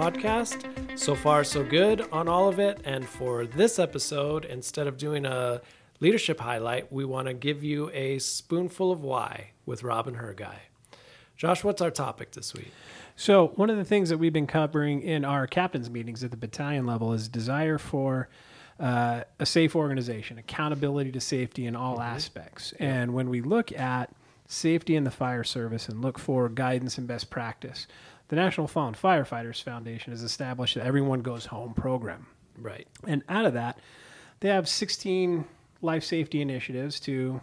podcast. So far, so good on all of it. And for this episode, instead of doing a leadership highlight, we want to give you a spoonful of why with Robin Herguy. Josh, what's our topic this week? So, one of the things that we've been covering in our captains' meetings at the battalion level is desire for uh, a safe organization, accountability to safety in all mm-hmm. aspects. Yeah. And when we look at safety in the fire service and look for guidance and best practice, the National Fallen Firefighters Foundation has established the Everyone Goes Home program. Right. And out of that, they have 16 life safety initiatives to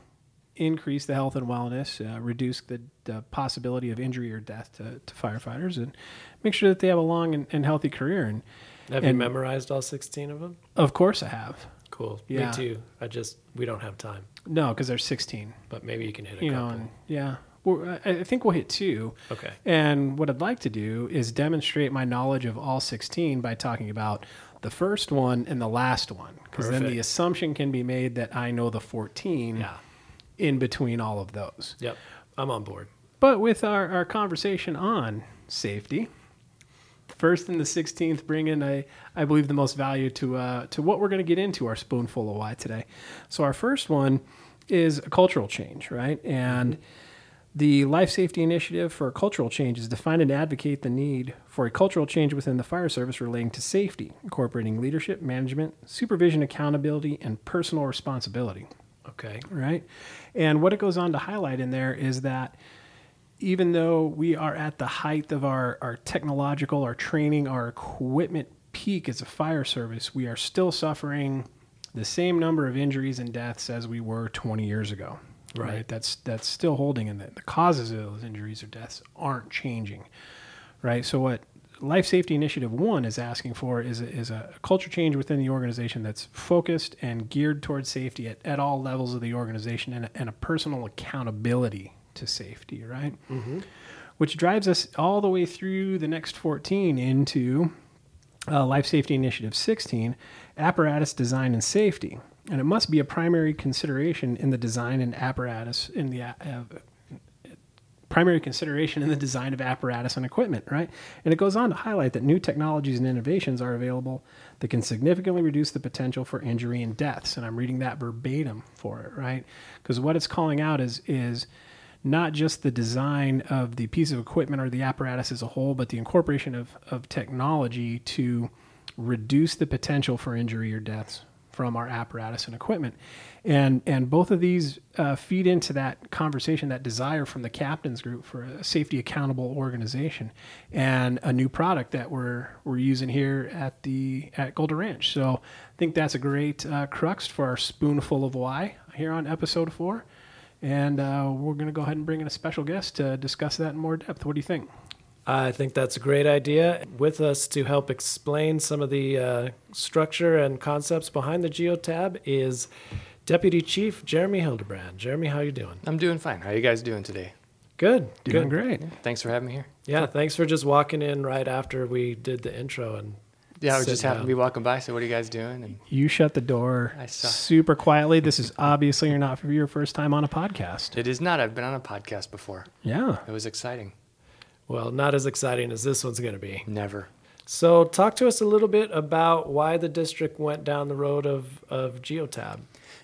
increase the health and wellness, uh, reduce the, the, possibility of injury or death to, to, firefighters, and make sure that they have a long and, and healthy career. And have and, you memorized all 16 of them? Of course I have. Cool. Yeah. Me too. I just, we don't have time. No, because there's 16. But maybe you can hit a you couple. Know, and, yeah. Well, I think we'll hit two. Okay. And what I'd like to do is demonstrate my knowledge of all 16 by talking about the first one and the last one. Because then the assumption can be made that I know the 14 yeah. in between all of those. Yep. I'm on board. But with our, our conversation on safety, first and the 16th bring in, I, I believe, the most value to, uh, to what we're going to get into our spoonful of why today. So, our first one is a cultural change, right? And the Life Safety Initiative for Cultural Change is defined and advocate the need for a cultural change within the fire service relating to safety, incorporating leadership, management, supervision, accountability, and personal responsibility. Okay. Right? And what it goes on to highlight in there is that even though we are at the height of our, our technological, our training, our equipment peak as a fire service, we are still suffering the same number of injuries and deaths as we were 20 years ago. Right. right? That's that's still holding, and the, the causes of those injuries or deaths aren't changing. Right. So what Life Safety Initiative One is asking for is a, is a culture change within the organization that's focused and geared towards safety at, at all levels of the organization and a, and a personal accountability to safety, right? Mm-hmm. Which drives us all the way through the next 14 into uh, Life Safety Initiative 16, apparatus design and safety. And it must be a primary consideration in the design and apparatus in the uh, primary consideration in the design of apparatus and equipment, right? And it goes on to highlight that new technologies and innovations are available that can significantly reduce the potential for injury and deaths. And I'm reading that verbatim for it, right? Because what it's calling out is is not just the design of the piece of equipment or the apparatus as a whole, but the incorporation of, of technology to reduce the potential for injury or deaths from our apparatus and equipment. And, and both of these uh, feed into that conversation, that desire from the captains group for a safety accountable organization and a new product that we're, we're using here at the at Golder Ranch. So I think that's a great uh, crux for our spoonful of why here on episode four. And uh, we're going to go ahead and bring in a special guest to discuss that in more depth. What do you think? I think that's a great idea. With us to help explain some of the uh, structure and concepts behind the GeoTab is Deputy Chief Jeremy Hildebrand. Jeremy, how you doing? I'm doing fine. How are you guys doing today? Good. Doing good. great. Yeah, thanks for having me here. Yeah, thanks for just walking in right after we did the intro and yeah, I just happened to be walking by. So, what are you guys doing? And you shut the door super quietly. This is obviously you're not for your first time on a podcast. It is not. I've been on a podcast before. Yeah, it was exciting. Well, not as exciting as this one's going to be. Never. So, talk to us a little bit about why the district went down the road of of Geotab.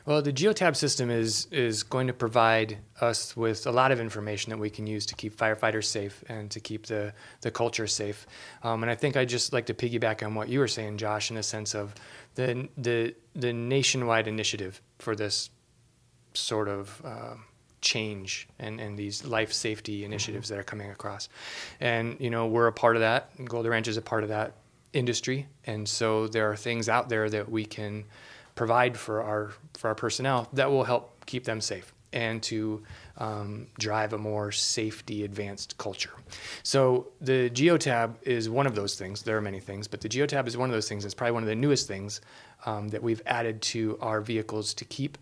Well, the Geotab system is is going to provide us with a lot of information that we can use to keep firefighters safe and to keep the the culture safe. Um, and I think I just like to piggyback on what you were saying, Josh, in the sense of the the the nationwide initiative for this sort of uh, change and, and these life safety initiatives mm-hmm. that are coming across. And you know, we're a part of that. Golder Ranch is a part of that industry, and so there are things out there that we can provide for our for our personnel that will help keep them safe and to um, drive a more safety advanced culture. So the GeoTab is one of those things. There are many things, but the GeoTab is one of those things. It's probably one of the newest things um, that we've added to our vehicles to keep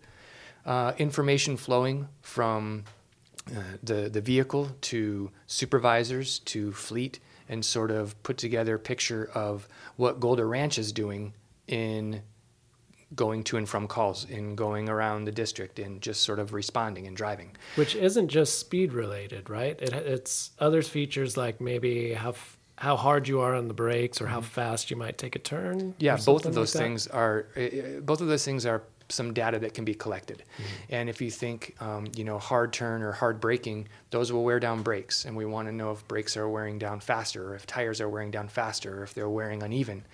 uh, information flowing from uh, the the vehicle to supervisors to fleet and sort of put together a picture of what Golder Ranch is doing in going to and from calls in going around the district and just sort of responding and driving. Which isn't just speed related, right? It, it's other features like maybe how f- how hard you are on the brakes or how fast you might take a turn. Mm-hmm. Yeah, both of those like things are uh, uh, both of those things are some data that can be collected. Mm-hmm. And if you think, um, you know, hard turn or hard braking, those will wear down brakes, and we want to know if brakes are wearing down faster, or if tires are wearing down faster, or if they're wearing uneven.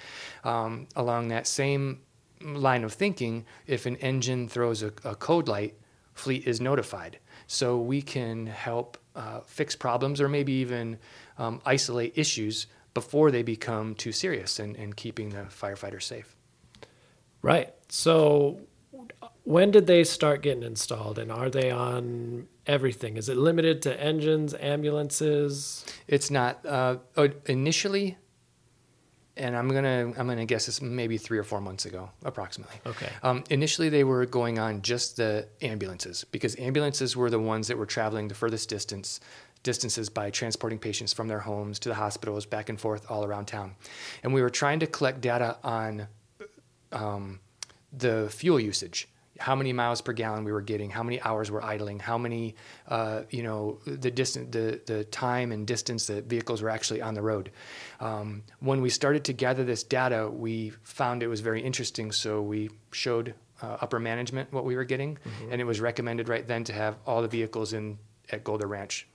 Um, along that same line of thinking, if an engine throws a, a code light, fleet is notified, so we can help uh, fix problems or maybe even um, isolate issues before they become too serious and, and keeping the firefighters safe. Right. So when did they start getting installed and are they on everything? Is it limited to engines, ambulances? It's not uh, uh, initially, and I'm gonna I'm gonna guess it's maybe three or four months ago, approximately. Okay. Um, initially, they were going on just the ambulances because ambulances were the ones that were traveling the furthest distance distances by transporting patients from their homes to the hospitals back and forth all around town, and we were trying to collect data on um, the fuel usage how many miles per gallon we were getting how many hours we're idling how many uh, you know the distance the, the time and distance that vehicles were actually on the road. Um, when we started to gather this data we found it was very interesting so we showed uh, upper management what we were getting and it was recommended right then to have all the vehicles in at Golder Ranch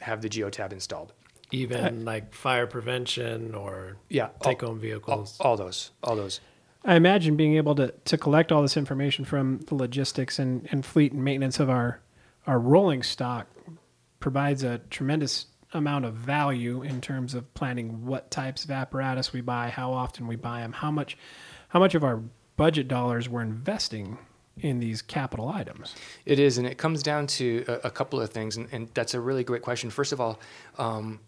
have the geotab installed. Even like fire prevention or yeah all- take home all, vehicles. all those all those I imagine being able to, to collect all this information from the logistics and, and fleet and maintenance of our our rolling stock provides a tremendous amount of value in terms of planning what types of apparatus we buy, how often we buy them, how much how much of our budget dollars we're investing in these capital items. It is, and it comes down to a, a couple of things, and, and that's a really great question. First of all, um,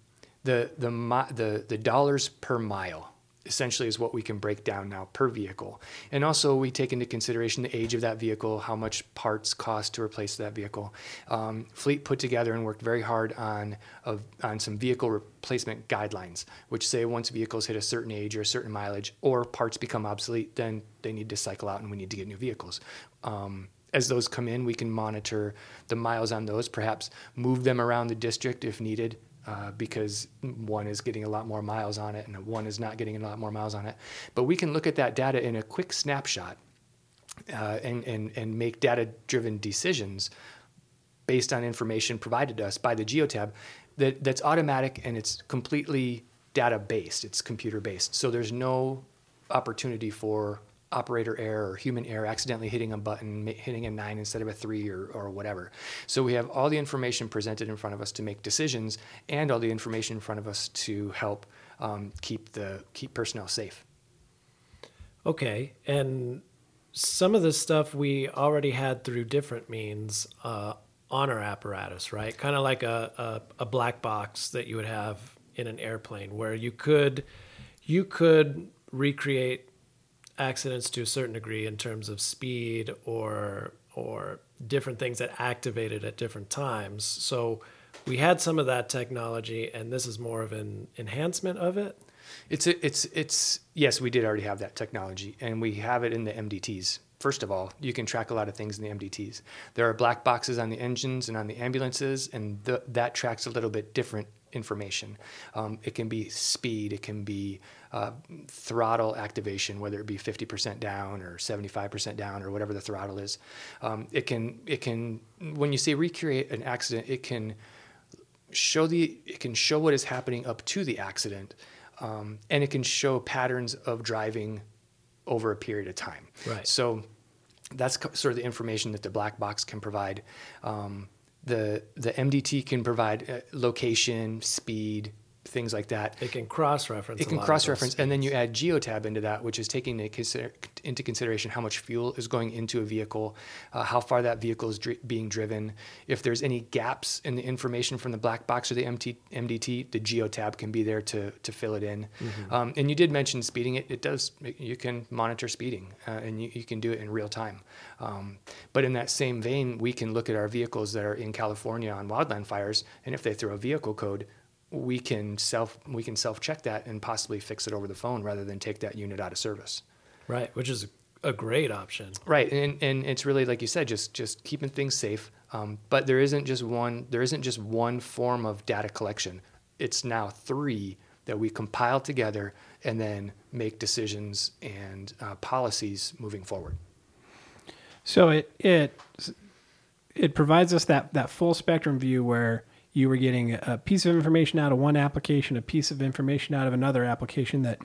the the the the dollars per mile essentially is what we can break down now per vehicle, and also we take into consideration the age of that vehicle, how much parts cost to replace that vehicle. Um, Fleet put together and worked very hard on of, on some vehicle replacement guidelines, which say once vehicles hit a certain age or a certain mileage, or parts become obsolete, then they need to cycle out and we need to get new vehicles. Um, as those come in, we can monitor the miles on those, perhaps move them around the district if needed, uh, because one is getting a lot more miles on it and one is not getting a lot more miles on it. But we can look at that data in a quick snapshot uh, and, and, and make data driven decisions based on information provided to us by the geotab that, that's automatic and it's completely data based it's computer based so there's no opportunity for operator error or human error accidentally hitting a button hitting a nine instead of a three or, or whatever so we have all the information presented in front of us to make decisions and all the information in front of us to help um, keep the keep personnel safe Okay. And some of this stuff we already had through different means uh, on our apparatus, right? Kind of like a, a, a black box that you would have in an airplane where you could you could recreate accidents to a certain degree in terms of speed or or different things that activated at different times. So we had some of that technology and this is more of an enhancement of it. It's it's it's yes, we did already have that technology, and we have it in the MDTs. First of all, you can track a lot of things in the MDTs. There are black boxes on the engines and on the ambulances, and th- that tracks a little bit different information. Um, it can be speed, it can be uh, throttle activation, whether it be 50% down or 75% down or whatever the throttle is. Um, it can it can when you say recreate an accident, it can show the it can show what is happening up to the accident um, and it can show patterns of driving over a period of time Right. so that's sort of the information that the black box can provide um, the the mdt can provide uh, location speed things like that. It can cross reference. it can cross reference and then you add geotab into that which is taking into, consideration how much fuel is going into a vehicle uh, how far that vehicle is dri- being driven. If there's any gaps in the information from the black box or the MT, mdt the geotab can be there to, to fill it in. Um, and you did mention speeding. It, it does you can monitor speeding uh, and you, you can do it in real time. Um, but in that same vein we can look at our vehicles that are in california on wildland fires and if they throw a vehicle code we can self we can self check that and possibly fix it over the phone rather than take that unit out of service. Right, which is a great option. Right, and and it's really like you said, just just keeping things safe. Um, but there isn't just one. There isn't just one form of data collection. It's now three that we compile together and then make decisions and uh, policies moving forward. So it it it provides us that that full spectrum view where you were getting a piece of information out of one application, a piece of information out of another application that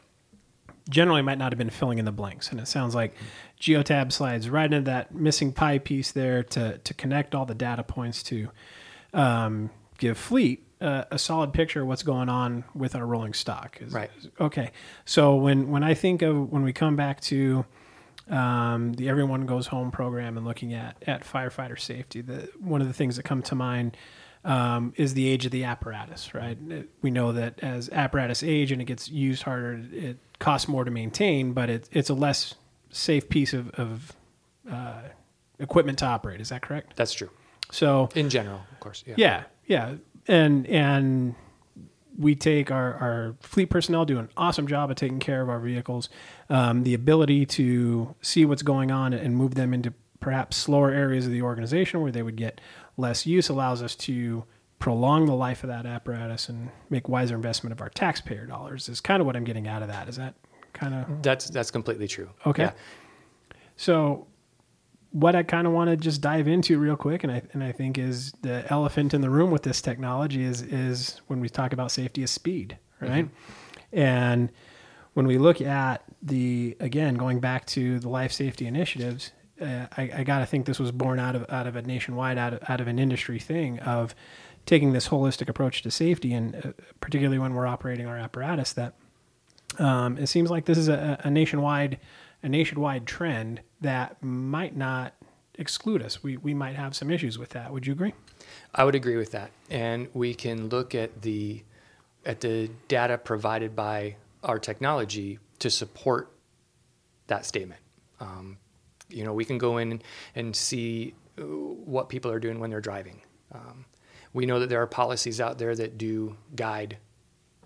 generally might not have been filling in the blanks. And it sounds like Geotab slides right into that missing pie piece there to to connect all the data points to um, give Fleet uh, a solid picture of what's going on with our rolling stock. Is, Right. Okay. So when when I think of when we come back to um, the Everyone Goes Home program and looking at at firefighter safety, the one of the things that come to mind um, is the age of the apparatus. Right. We know that as apparatus age and it gets used harder, it costs more to maintain, but it, it's a less safe piece of, of uh, equipment to operate. Is that correct? That's true. So In general, of course. Yeah. yeah, yeah, and and we take our, our fleet personnel do an awesome job of taking care of our vehicles. Um, the ability to see what's going on and move them into perhaps slower areas of the organization where they would get less use allows us to prolong the life of that apparatus and make wiser investment of our taxpayer dollars. Is kind of what I'm getting out of that. Is that kind of That's that's completely true. Okay. Yeah. So, what I kind of want to just dive into real quick, and I and I think is the elephant in the room with this technology is is when we talk about safety is speed, right? Mm-hmm. And when we look at the again going back to the life safety initiatives, uh, I, I got to think this was born out of out of a nationwide out of out of an industry thing of taking this holistic approach to safety, and uh, particularly when we're operating our apparatus, that um, it seems like this is a, a nationwide a nationwide trend that might not exclude us. We we might have some issues with that. Would you agree? I would agree with that, and we can look at the at the data provided by our technology to support that statement. Um, you know, we can go in and see uh, what people are doing when they're driving. Um, we know that there are policies out there that do guide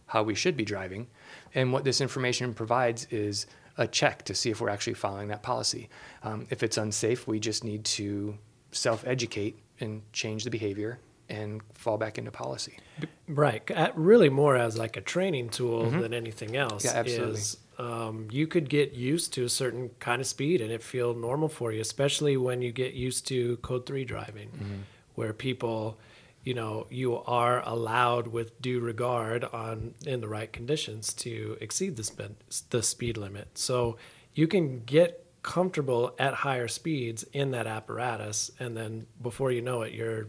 how we should be driving, and what this information provides is a check to see if we're actually following that policy. Um, if it's unsafe, we just need to self-educate and change the behavior and fall back into policy. Right. Really more as like a training tool than anything else. Mm-hmm. Yeah, absolutely. Is, um, you could get used to a certain kind of speed and it feel normal for you, especially when you get used to code three driving, Mm-hmm. where people, you know, you are allowed with due regard on in the right conditions to exceed the speed, the speed limit. So you can get comfortable at higher speeds in that apparatus, and then before you know it, you're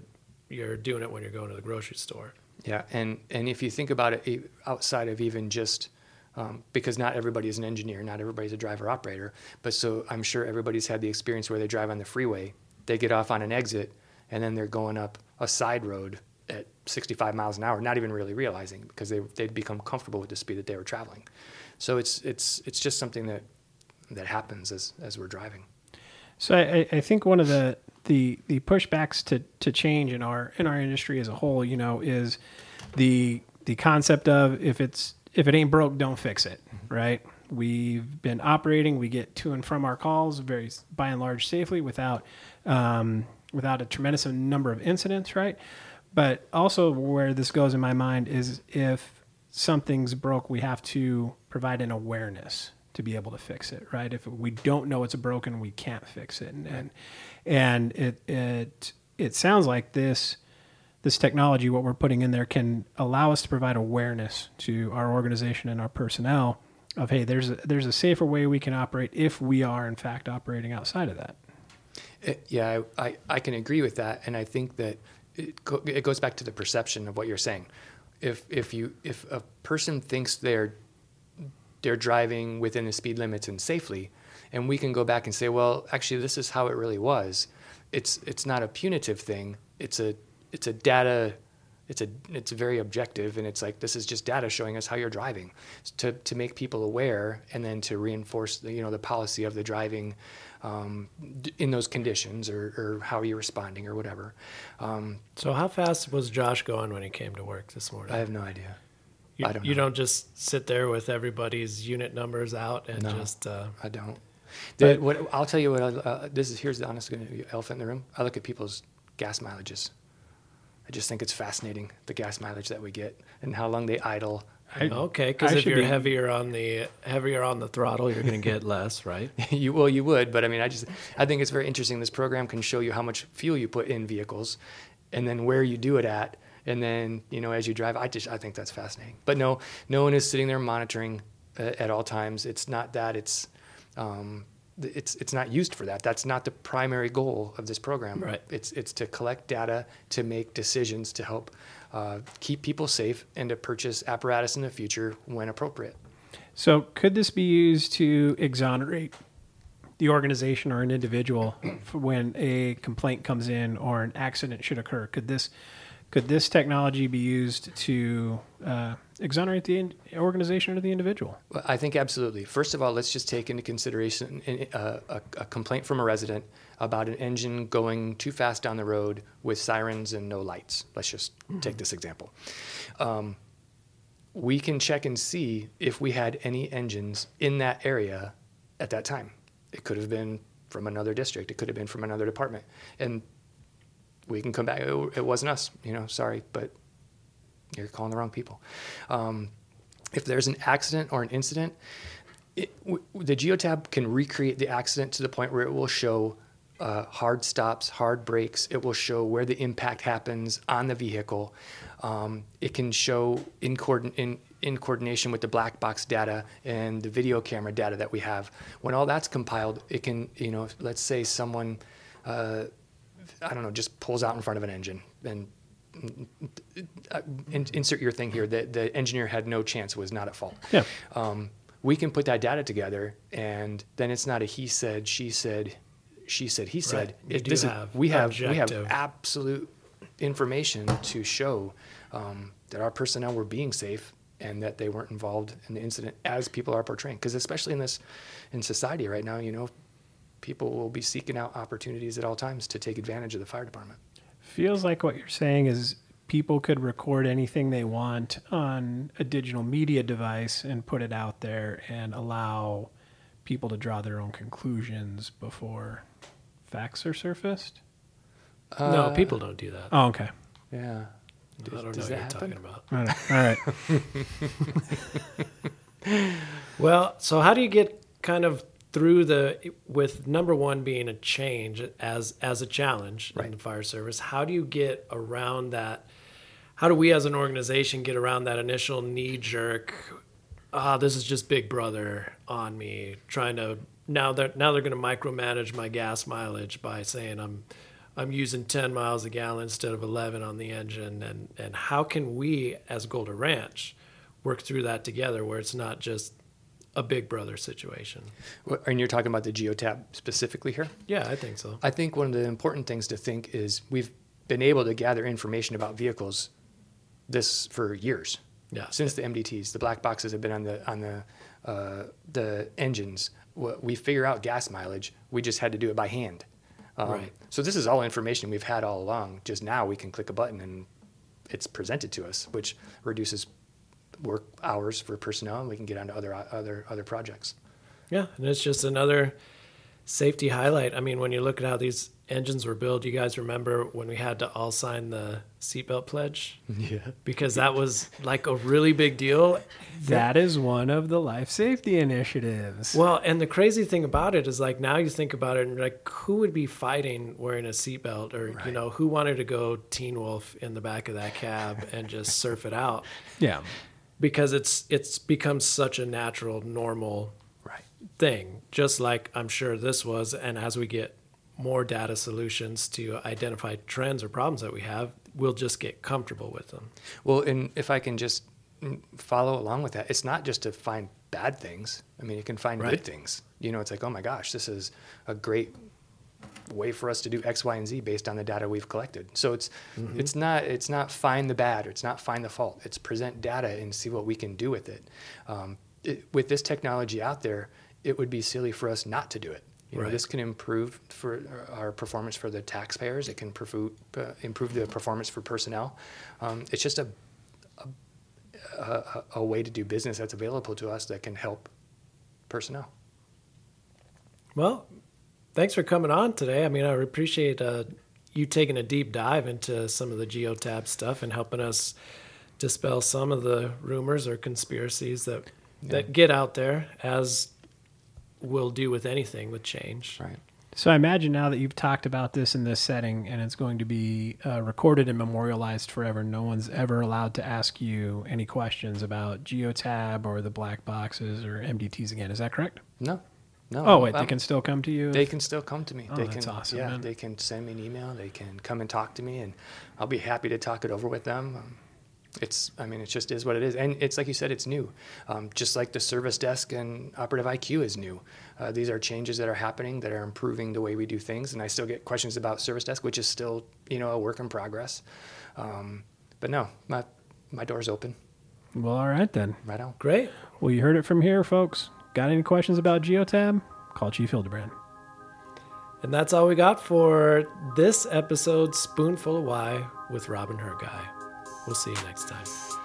you're doing it when you're going to the grocery store. Yeah, and and if you think about it outside of even just um, because not everybody is an engineer, not everybody's a driver operator, but so I'm sure everybody's had the experience where they drive on the freeway, they get off on an exit, and then they're going up a side road at 65 miles an hour, not even really realizing because they they'd become comfortable with the speed that they were traveling. So it's it's it's just something that that happens as as we're driving. So I, I think one of the, the the pushbacks to, to change in our in our industry as a whole, you know, is the the concept of if it's if it ain't broke, don't fix it, right? We've been operating, we get to and from our calls very by and large safely without um, without a tremendous number of incidents, right? But also where this goes in my mind is if something's broke, we have to provide an awareness to be able to fix it, right? If we don't know it's broken, we can't fix it, and and, and it it it sounds like this this technology, what we're putting in there, can allow us to provide awareness to our organization and our personnel of hey, there's a, there's a safer way we can operate if we are in fact operating outside of that. It, yeah, I, I, I can agree with that, and I think that it, go, it goes back to the perception of what you're saying. If if you if a person thinks they're they're driving within the speed limits and safely, and we can go back and say, well, actually, this is how it really was. It's it's not a punitive thing. It's a it's a data. It's a it's very objective, and it's like this is just data showing us how you're driving, to to make people aware, and then to reinforce the you know the policy of the driving um, in those conditions, or, or how are you responding, or whatever. Um, So how fast was Josh going when he came to work this morning? I have no idea. you, I don't you know. don't just sit there with everybody's unit numbers out and No. just uh, I don't. The, what I'll tell you what uh, this is. Here's the honest elephant in the room. I look at people's gas mileages. I just think it's fascinating the gas mileage that we get and how long they idle. I- Okay, because if you're be- heavier on the heavier on the throttle, you're going to get less, right? you well, you would, but I mean, I just I think it's very interesting. This program can show you how much fuel you put in vehicles, and then where you do it at, and then you know as you drive. I just I think that's fascinating. But no, no one is sitting there monitoring uh, at all times. It's not that. It's um, th- it's it's not used for that. That's not the primary goal of this program. Right. It's it's to collect data to make decisions to help uh, keep people safe and to purchase apparatus in the future when appropriate. So, could this be used to exonerate the organization or an individual when a complaint comes in or an accident should occur? Could this could this technology be used to uh, exonerate the in- organization or the individual? Well, I think absolutely. First of all, let's just take into consideration uh, a, a complaint from a resident about an engine going too fast down the road with sirens and no lights. Let's just take this example. Um, we can check and see if we had any engines in that area at that time. It could have been from another district. It could have been from another department, and we can come back. It wasn't us, you know. Sorry, but you're calling the wrong people. Um, if there's an accident or an incident, it, w- the geotab can recreate the accident to the point where it will show uh, hard stops, hard brakes. It will show where the impact happens on the vehicle. Um, it can show in, in, in coordination with the black box data and the video camera data that we have. When all that's compiled, it can, you know, let's say someone, uh, I don't know, just pulls out in front of an engine and uh, in, insert your thing here. The, the engineer had no chance, was not at fault. Yeah. Um, we can put that data together, and then it's not a he said, she said, she said, he said. You It- this is- have we have we have absolute information to show um, that our personnel were being safe and that they weren't involved in the incident as people are portraying. Because especially in this in society right now, you know, people will be seeking out opportunities at all times to take advantage of the fire department. Feels like what you're saying is people could record anything they want on a digital media device and put it out there and allow people to draw their own conclusions before facts are surfaced. no, Uh, people don't do that. Oh, okay. Yeah. I don't know what you're happen? talking about. All right. All right. Well, so how do you get kind of through the with number one being a change as as a challenge in the fire service? How do you get around that? How do we as an organization get around that initial knee jerk? Ah, this is just Big Brother on me, trying to now they're now they're going to micromanage my gas mileage by saying I'm I'm using 10 miles a gallon instead of 11 on the engine, and and how can we as Golder Ranch work through that together where it's not just a Big Brother situation? And you're talking about the geotab specifically here? Yeah, I think so. I think one of the important things to think is we've been able to gather information about vehicles this for years. Yeah. Since the MDTs, the black boxes have been on the on the uh, the engines. We figure out gas mileage. We just had to do it by hand. Um, Right. So this is all information we've had all along. Just now we can click a button and it's presented to us, which reduces work hours for personnel, and we can get on to other other other projects. Yeah, and it's just another safety highlight. I mean, when you look at how these engines were built, you guys remember when we had to all sign the seatbelt pledge? Yeah. Because that was like a really big deal. That is one of the life safety initiatives. Well, and the crazy thing about it is like now you think about it and you're like, who would be fighting wearing a seatbelt or, you know, who wanted to go teen wolf in the back of that cab and just surf it out? yeah. Because it's it's become such a natural, normal Right. thing, just like I'm sure this was. And as we get more data solutions to identify trends or problems that we have, we'll just get comfortable with them. Well, and if I can just follow along with that, it's not just to find bad things. I mean, it can find Right. good things. You know, it's like, oh my gosh, this is a great way for us to do X, Y, and Z based on the data we've collected. So it's it's not it's not find the bad or it's not find the fault. It's present data and see what we can do with it. Um, it with this technology out there, it would be silly for us not to do it. You know, Right. this can improve for our performance for the taxpayers. It can improve, uh, improve the performance for personnel. Um, it's just a, a, a, a way to do business that's available to us that can help personnel. Well, thanks for coming on today. I mean, I appreciate uh, you taking a deep dive into some of the geotab stuff and helping us dispel some of the rumors or conspiracies that that get out there, as we'll do with anything with change. Right. So I imagine now that you've talked about this in this setting and it's going to be uh, recorded and memorialized forever, no one's ever allowed to ask you any questions about Geotab or the black boxes or MDTs again. Is that correct? No. No. Oh, wait, they can still come to you? They can still come to me. Oh, they that's can, awesome, Yeah, man. they can send me an email. They can come and talk to me, and I'll be happy to talk it over with them. Um, it's, I mean, it just is what it is, and it's like you said, it's new. Um, just like the service desk and operative IQ is new. Uh, these are changes that are happening that are improving the way we do things, and I still get questions about service desk, which is still, you know, a work in progress. Um, but no, my my door's open. Well, all right then. Right on. Great. Well, you heard it from here, folks. Got any questions about Geotab? Call Chief Hildebrand. And that's all we got for this episode, Spoonful of Why with Robin Her Guy. We'll see you next time.